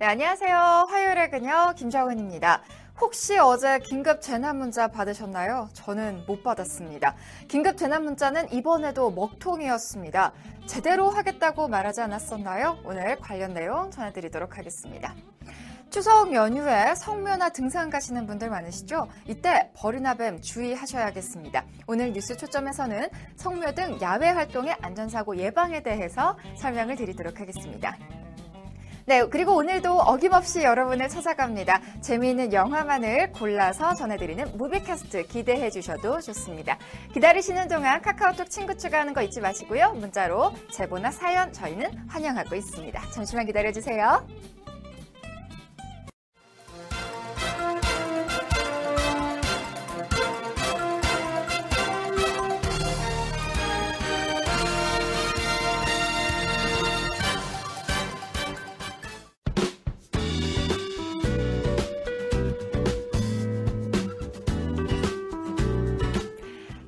네, 안녕하세요. 화요일의 그녀 김정은입니다. 혹시 어제 긴급 재난 문자 받으셨나요? 저는 못 받았습니다. 긴급 재난 문자는 이번에도 먹통이었습니다. 제대로 하겠다고 말하지 않았었나요? 오늘 관련 내용 전해드리도록 하겠습니다. 추석 연휴에 성묘나 등산 가시는 분들 많으시죠? 이때 벌이나 뱀 주의하셔야겠습니다. 오늘 뉴스 초점에서는 성묘 등 야외 활동의 안전사고 예방에 대해서 설명을 드리도록 하겠습니다. 네, 그리고 오늘도 어김없이 여러분을 찾아갑니다. 재미있는 영화만을 골라서 전해드리는 무비캐스트 기대해 주셔도 좋습니다. 기다리시는 동안 카카오톡 친구 추가하는 거 잊지 마시고요. 문자로 제보나 사연 저희는 환영하고 있습니다. 잠시만 기다려 주세요.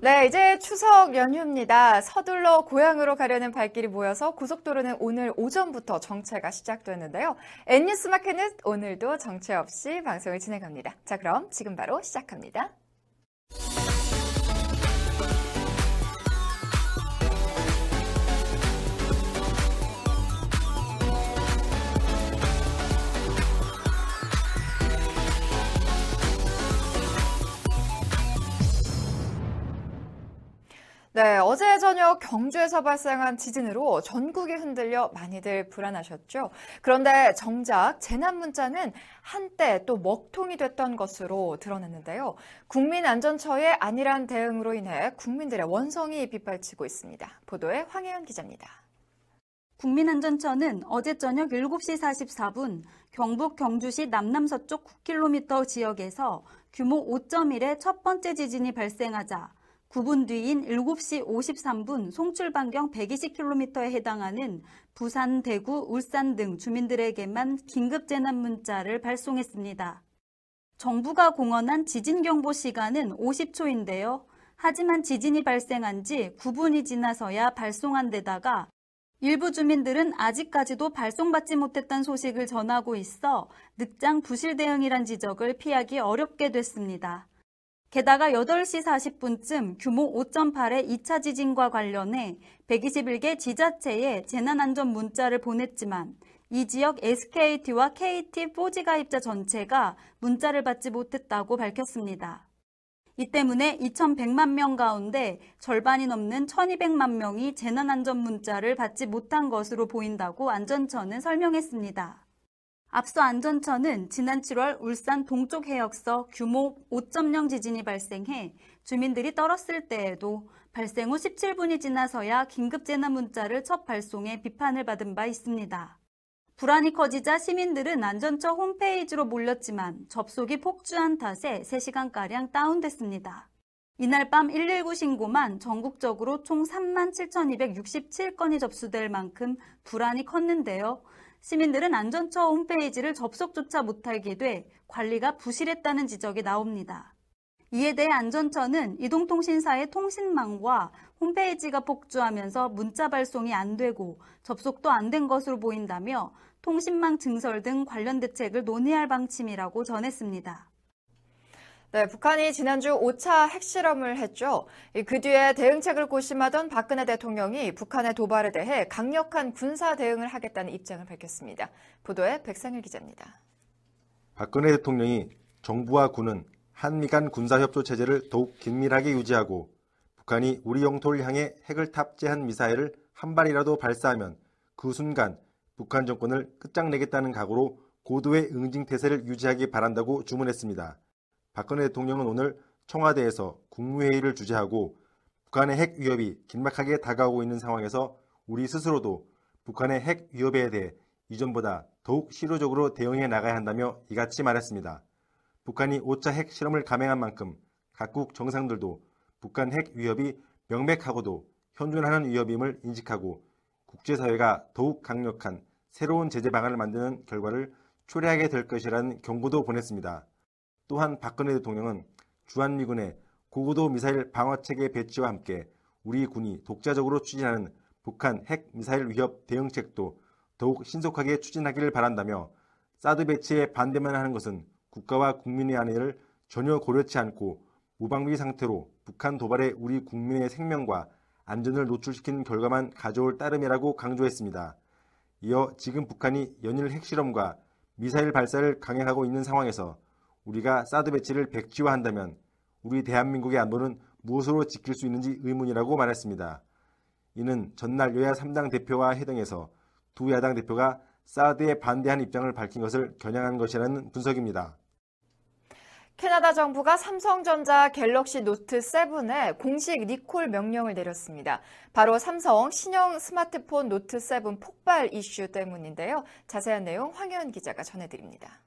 네, 이제 추석 연휴입니다. 서둘러 고향으로 가려는 발길이 모여서 고속도로는 오늘 오전부터 정체가 시작됐는데요. N뉴스 마켓은 오늘도 정체 없이 방송을 진행합니다. 자, 그럼 지금 바로 시작합니다. 네, 어제 저녁 경주에서 발생한 지진으로 전국이 흔들려 많이들 불안하셨죠. 그런데 정작 재난 문자는 한때 또 먹통이 됐던 것으로 드러났는데요. 국민안전처의 안일한 대응으로 인해 국민들의 원성이 빗발치고 있습니다. 보도에 황혜연 기자입니다. 국민안전처는 어제 저녁 7시 44분 경북 경주시 남남서쪽 9km 지역에서 규모 5.1의 첫 번째 지진이 발생하자 9분 뒤인 7시 53분 송출 반경 120km에 해당하는 부산, 대구, 울산 등 주민들에게만 긴급 재난 문자를 발송했습니다. 정부가 공언한 지진 경보 시간은 50초인데요. 하지만 지진이 발생한 지 9분이 지나서야 발송한 데다가 일부 주민들은 아직까지도 발송받지 못했다는 소식을 전하고 있어 늑장 부실 대응이란 지적을 피하기 어렵게 됐습니다. 게다가 8시 40분쯤 규모 5.8의 2차 지진과 관련해 121개 지자체에 재난안전 문자를 보냈지만 이 지역 SKT와 KT 4G 가입자 전체가 문자를 받지 못했다고 밝혔습니다. 이 때문에 2,100만 명 가운데 절반이 넘는 1,200만 명이 재난안전 문자를 받지 못한 것으로 보인다고 안전처는 설명했습니다. 앞서 안전처는 지난 7월 울산 동쪽 해역서 규모 5.0 지진이 발생해 주민들이 떨었을 때에도 발생 후 17분이 지나서야 긴급 재난 문자를 첫 발송해 비판을 받은 바 있습니다. 불안이 커지자 시민들은 안전처 홈페이지로 몰렸지만 접속이 폭주한 탓에 3시간가량 다운됐습니다. 이날 밤 119 신고만 전국적으로 총 37,267건이 접수될 만큼 불안이 컸는데요. 시민들은 안전처 홈페이지를 접속조차 못하게 돼 관리가 부실했다는 지적이 나옵니다. 이에 대해 안전처는 이동통신사의 통신망과 홈페이지가 폭주하면서 문자 발송이 안 되고 접속도 안 된 것으로 보인다며 통신망 증설 등 관련 대책을 논의할 방침이라고 전했습니다. 네, 북한이 지난주 5차 핵실험을 했죠. 그 뒤에 대응책을 고심하던 박근혜 대통령이 북한의 도발에 대해 강력한 군사 대응을 하겠다는 입장을 밝혔습니다. 보도에 백상일 기자입니다. 박근혜 대통령이 정부와 군은 한미 간 군사협조 체제를 더욱 긴밀하게 유지하고 북한이 우리 영토를 향해 핵을 탑재한 미사일을 한 발이라도 발사하면 그 순간 북한 정권을 끝장내겠다는 각오로 고도의 응징태세를 유지하기 바란다고 주문했습니다. 박근혜 대통령은 오늘 청와대에서 국무회의를 주재하고 북한의 핵 위협이 긴박하게 다가오고 있는 상황에서 우리 스스로도 북한의 핵 위협에 대해 이전보다 더욱 실효적으로 대응해 나가야 한다며 이같이 말했습니다. 북한이 5차 핵 실험을 감행한 만큼 각국 정상들도 북한 핵 위협이 명백하고도 현존하는 위협임을 인식하고 국제사회가 더욱 강력한 새로운 제재 방안을 만드는 결과를 초래하게 될 것이라는 경고도 보냈습니다. 또한 박근혜 대통령은 주한미군의 고고도 미사일 방어체계 배치와 함께 우리 군이 독자적으로 추진하는 북한 핵 미사일 위협 대응책도 더욱 신속하게 추진하기를 바란다며 사드 배치에 반대만 하는 것은 국가와 국민의 안위를 전혀 고려치 않고 무방비 상태로 북한 도발에 우리 국민의 생명과 안전을 노출시키는 결과만 가져올 따름이라고 강조했습니다. 이어 지금 북한이 연일 핵실험과 미사일 발사를 강행하고 있는 상황에서 우리가 사드 배치를 백지화한다면 우리 대한민국의 안보는 무엇으로 지킬 수 있는지 의문이라고 말했습니다. 이는 전날 여야 3당 대표와 회동에서 두 야당 대표가 사드에 반대한 입장을 밝힌 것을 겨냥한 것이라는 분석입니다. 캐나다 정부가 삼성전자 갤럭시 노트 7에 공식 리콜 명령을 내렸습니다. 바로 삼성 신형 스마트폰 노트 7 폭발 이슈 때문인데요. 자세한 내용 황현 기자가 전해드립니다.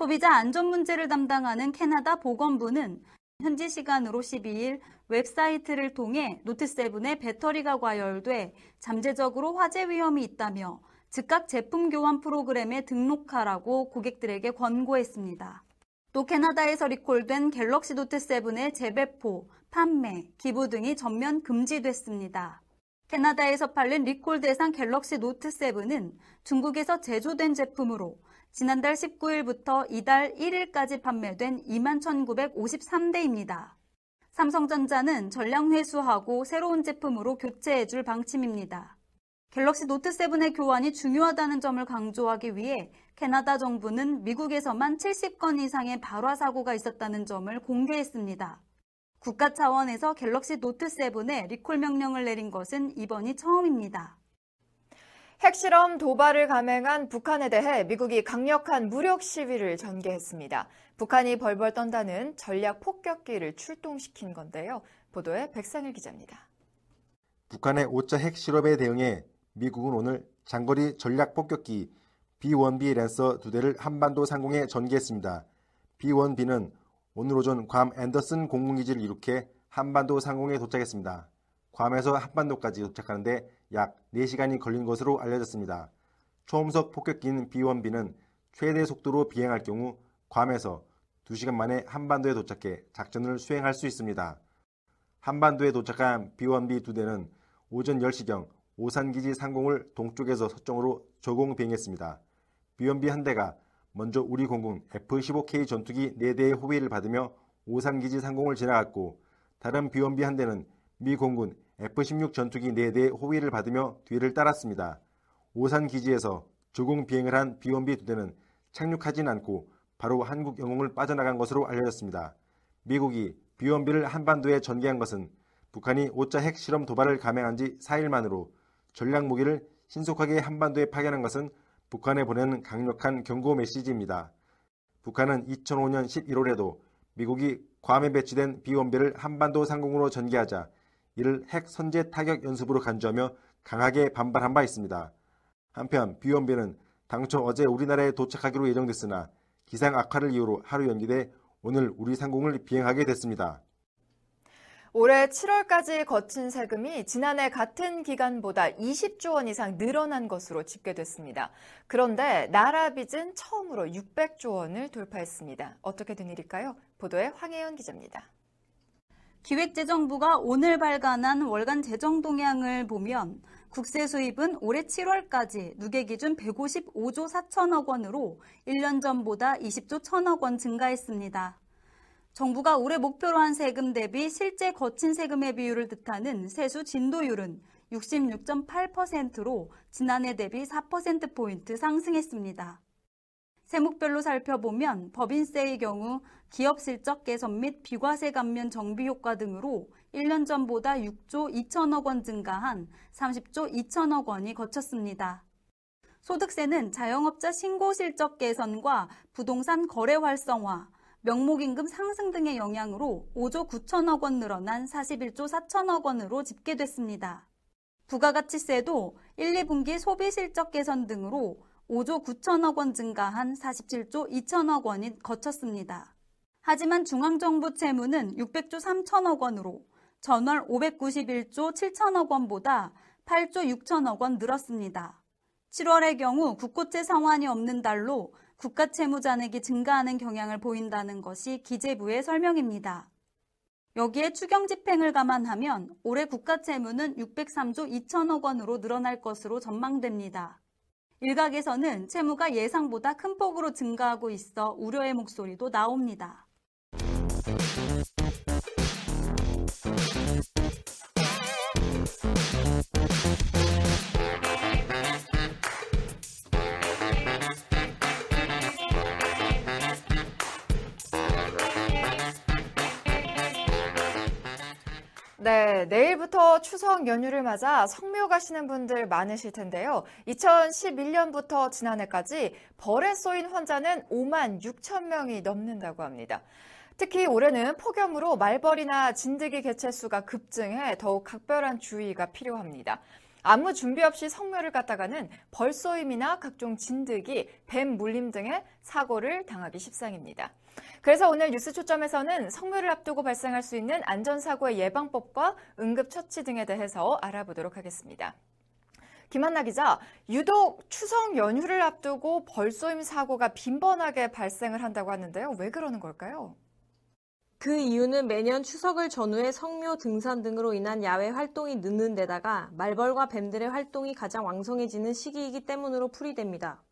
소비자 안전 문제를 담당하는 캐나다 보건부는 현지 시간으로 12일 웹사이트를 통해 노트7의 배터리가 과열돼 잠재적으로 화재 위험이 있다며 즉각 제품 교환 프로그램에 등록하라고 고객들에게 권고했습니다. 또 캐나다에서 리콜된 갤럭시 노트 7의 재배포, 판매, 기부 등이 전면 금지됐습니다. 캐나다에서 팔린 리콜 대상 갤럭시 노트 7은 중국에서 제조된 제품으로 지난달 19일부터 이달 1일까지 판매된 21,953대입니다. 삼성전자는 전량 회수하고 새로운 제품으로 교체해줄 방침입니다. 갤럭시 노트 7의 교환이 중요하다는 점을 강조하기 위해 캐나다 정부는 미국에서만 70건 이상의 발화 사고가 있었다는 점을 공개했습니다. 국가 차원에서 갤럭시 노트 7에 리콜 명령을 내린 것은 이번이 처음입니다. 핵실험 도발을 감행한 북한에 대해 미국이 강력한 무력 시위를 전개했습니다. 북한이 벌벌 떤다는 전략 폭격기를 출동시킨 건데요. 보도에 백상일 기자입니다. 북한의 5차 핵실험에 대응해 미국은 오늘 장거리 전략 폭격기 B-1B 랜서 두 대를 한반도 상공에 전개했습니다. B-1B는 오늘 오전 괌 앤더슨 공군기지를 이룩해 한반도 상공에 도착했습니다. 괌에서 한반도까지 도착하는데 약 4시간이 걸린 것으로 알려졌습니다. 초음속 폭격기인 B-1B는 최대 속도로 비행할 경우 괌에서 2시간 만에 한반도에 도착해 작전을 수행할 수 있습니다. 한반도에 도착한 B-1B 두 대는 오전 10시경 오산기지 상공을 동쪽에서 서쪽으로 조공 비행했습니다. 비연비 한 대가 먼저 우리 공군 F-15K 전투기 4대의 호위를 받으며 오산기지 상공을 지나갔고 다른 비원비 한 대는 미 공군 F-16 전투기 4대의 호위를 받으며 뒤를 따랐습니다. 오산 기지에서 조공 비행을 한 비원비 두 대는 착륙하진 않고 바로 한국 영공을 빠져나간 것으로 알려졌습니다. 미국이 비원비를 한반도에 전개한 것은 북한이 5차 핵실험 도발을 감행한 지 4일 만으로 전략 무기를 신속하게 한반도에 파견한 것은 북한에 보내는 강력한 경고 메시지입니다. 북한은 2005년 11월에도 미국이 괌에 배치된 비원비를 한반도 상공으로 전개하자 이를 핵 선제 타격 연습으로 간주하며 강하게 반발한 바 있습니다. 한편 비원비는 당초 어제 우리나라에 도착하기로 예정됐으나 기상 악화를 이유로 하루 연기돼 오늘 우리 상공을 비행하게 됐습니다. 올해 7월까지 거친 세금이 지난해 같은 기간보다 20조 원 이상 늘어난 것으로 집계됐습니다. 그런데 나라 빚은 처음으로 600조 원을 돌파했습니다. 어떻게 된 일일까요? 보도에 황혜연 기자입니다. 기획재정부가 오늘 발간한 월간 재정 동향을 보면 국세 수입은 올해 7월까지 누계 기준 155조 4천억 원으로 1년 전보다 20조 1천억 원 증가했습니다. 정부가 올해 목표로 한 세금 대비 실제 거친 세금의 비율을 뜻하는 세수 진도율은 66.8%로 지난해 대비 4%포인트 상승했습니다. 세목별로 살펴보면 법인세의 경우 기업 실적 개선 및 비과세 감면 정비 효과 등으로 1년 전보다 6조 2천억 원 증가한 30조 2천억 원이 거쳤습니다. 소득세는 자영업자 신고 실적 개선과 부동산 거래 활성화, 명목임금 상승 등의 영향으로 5조 9천억 원 늘어난 41조 4천억 원으로 집계됐습니다. 부가가치세도 1, 2분기 소비 실적 개선 등으로 5조 9천억 원 증가한 47조 2천억 원이 거쳤습니다. 하지만 중앙정부 채무는 600조 3천억 원으로 전월 591조 7천억 원보다 8조 6천억 원 늘었습니다. 7월의 경우 국고채 상환이 없는 달로 국가 채무 잔액이 증가하는 경향을 보인다는 것이 기재부의 설명입니다. 여기에 추경 집행을 감안하면 올해 국가 채무는 603조 2천억 원으로 늘어날 것으로 전망됩니다. 일각에서는 채무가 예상보다 큰 폭으로 증가하고 있어 우려의 목소리도 나옵니다. 네, 내일부터 추석 연휴를 맞아 성묘 가시는 분들 많으실 텐데요. 2011년부터 지난해까지 벌에 쏘인 환자는 5만 6천 명이 넘는다고 합니다. 특히 올해는 폭염으로 말벌이나 진드기 개체수가 급증해 더욱 각별한 주의가 필요합니다. 아무 준비 없이 성묘를 갔다가는 벌쏘임이나 각종 진드기, 뱀 물림 등의 사고를 당하기 십상입니다. 그래서 오늘 뉴스 초점에서는 성묘를 앞두고 발생할 수 있는 안전사고의 예방법과 응급처치 등에 대해서 알아보도록 하겠습니다. 김한나 기자, 유독 추석 연휴를 앞두고 벌쏘임 사고가 빈번하게 발생을 한다고 하는데요. 왜 그러는 걸까요? 그 이유는 매년 추석을 전후해 성묘 등산 등으로 인한 야외 활동이 늦는 데다가 말벌과 뱀들의 활동이 가장 왕성해지는 시기이기 때문으로 풀이됩니다.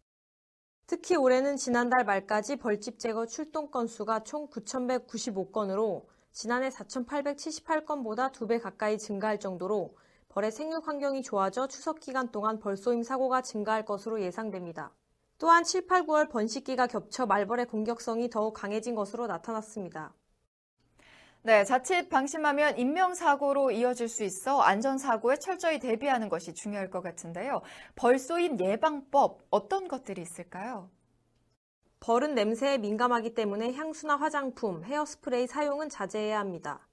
특히 올해는 지난달 말까지 벌집 제거 출동 건수가 총 9,195건으로 지난해 4,878건보다 두배 가까이 증가할 정도로 벌의 생육 환경이 좋아져 추석 기간 동안 벌쏘임 사고가 증가할 것으로 예상됩니다. 또한 7, 8, 9월 번식기가 겹쳐 말벌의 공격성이 더욱 강해진 것으로 나타났습니다. 네, 자칫 방심하면 인명사고로 이어질 수 있어 안전사고에 철저히 대비하는 것이 중요할 것 같은데요. 벌쏘임 예방법 어떤 것들이 있을까요? 벌은 냄새에 민감하기 때문에 향수나 화장품, 헤어스프레이 사용은 자제해야 합니다.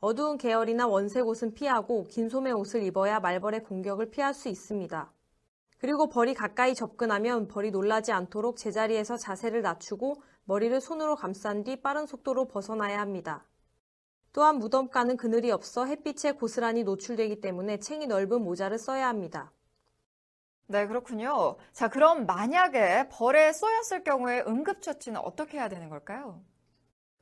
어두운 계열이나 원색 옷은 피하고 긴 소매 옷을 입어야 말벌의 공격을 피할 수 있습니다. 그리고 벌이 가까이 접근하면 벌이 놀라지 않도록 제자리에서 자세를 낮추고 머리를 손으로 감싼 뒤 빠른 속도로 벗어나야 합니다. 또한 무덤가는 그늘이 없어 햇빛에 고스란히 노출되기 때문에 챙이 넓은 모자를 써야 합니다. 네, 그렇군요. 자, 그럼 만약에 벌에 쏘였을 경우에 응급처치는 어떻게 해야 되는 걸까요?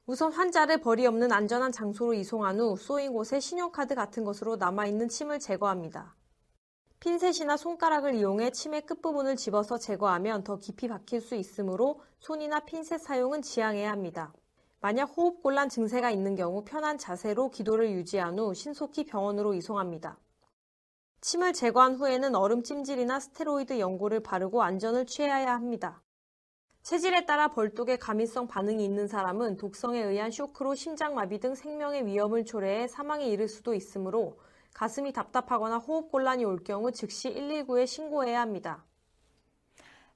우선 환자를 벌이 없는 안전한 장소로 이송한 후 쏘인 곳에 신용카드 같은 것으로 남아있는 침을 제거합니다. 핀셋이나 손가락을 이용해 침의 끝부분을 집어서 제거하면 더 깊이 박힐 수 있으므로 손이나 핀셋 사용은 지양해야 합니다. 만약 호흡곤란 증세가 있는 경우 편한 자세로 기도를 유지한 후 신속히 병원으로 이송합니다. 침을 제거한 후에는 얼음 찜질이나 스테로이드 연고를 바르고 안전을 취해야 합니다. 체질에 따라 벌독에 감염성 반응이 있는 사람은 독성에 의한 쇼크로 심장마비 등 생명의 위험을 초래해 사망에 이를 수도 있으므로 가슴이 답답하거나 호흡곤란이 올 경우 즉시 119에 신고해야 합니다.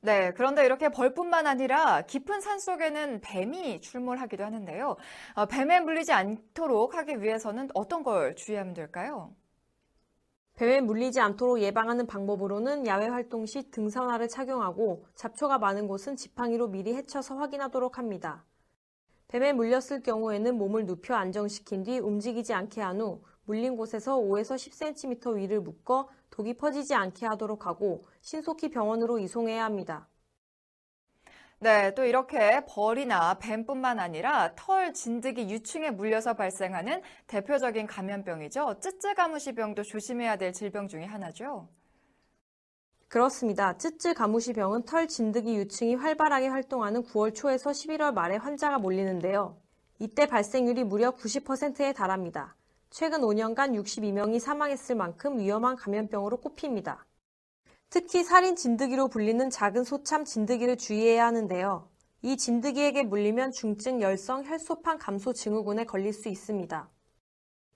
네, 그런데 이렇게 벌뿐만 아니라 깊은 산 속에는 뱀이 출몰하기도 하는데요. 어, 뱀에 물리지 않도록 하기 위해서는 어떤 걸 주의하면 될까요? 뱀에 물리지 않도록 예방하는 방법으로는 야외 활동 시 등산화를 착용하고 잡초가 많은 곳은 지팡이로 미리 헤쳐서 확인하도록 합니다. 뱀에 물렸을 경우에는 몸을 눕혀 안정시킨 뒤 움직이지 않게 한 후 물린 곳에서 5에서 10cm 위를 묶어 독이 퍼지지 않게 하도록 하고 신속히 병원으로 이송해야 합니다. 네, 또 이렇게 벌이나 뱀뿐만 아니라 털, 진드기, 유충에 물려서 발생하는 대표적인 감염병이죠. 쯔쯔가무시병도 조심해야 될 질병 중의 하나죠. 그렇습니다. 쯔쯔가무시병은 털, 진드기, 유충이 활발하게 활동하는 9월 초에서 11월 말에 환자가 몰리는데요. 이때 발생률이 무려 90%에 달합니다. 최근 5년간 62명이 사망했을 만큼 위험한 감염병으로 꼽힙니다. 특히 살인 진드기로 불리는 작은 소참 진드기를 주의해야 하는데요. 이 진드기에게 물리면 중증 열성 혈소판 감소 증후군에 걸릴 수 있습니다.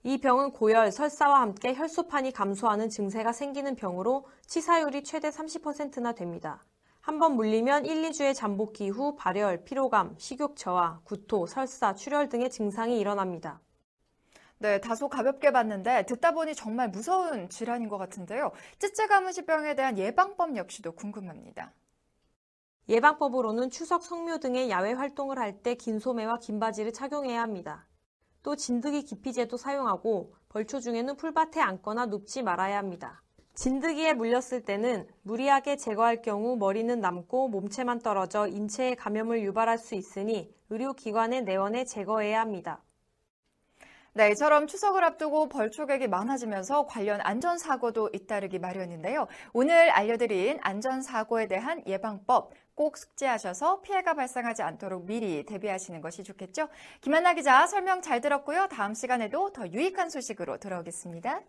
이 병은 고열, 설사와 함께 혈소판이 감소하는 증세가 생기는 병으로 치사율이 최대 30%나 됩니다. 한번 물리면 1, 2주의 잠복기 후 발열, 피로감, 식욕 저하, 구토, 설사, 출혈 등의 증상이 일어납니다. 네, 다소 가볍게 봤는데 듣다 보니 정말 무서운 질환인 것 같은데요. 찌찌 가무시병에 대한 예방법 역시도 궁금합니다. 예방법으로는 추석 성묘 등의 야외 활동을 할 때 긴 소매와 긴 바지를 착용해야 합니다. 또 진드기 기피제도 사용하고 벌초 중에는 풀밭에 앉거나 눕지 말아야 합니다. 진드기에 물렸을 때는 무리하게 제거할 경우 머리는 남고 몸체만 떨어져 인체에 감염을 유발할 수 있으니 의료기관의 내원에 제거해야 합니다. 네, 이처럼 추석을 앞두고 벌초객이 많아지면서 관련 안전사고도 잇따르기 마련인데요. 오늘 알려드린 안전사고에 대한 예방법 꼭 숙지하셔서 피해가 발생하지 않도록 미리 대비하시는 것이 좋겠죠. 김한나 기자 설명 잘 들었고요. 다음 시간에도 더 유익한 소식으로 돌아오겠습니다.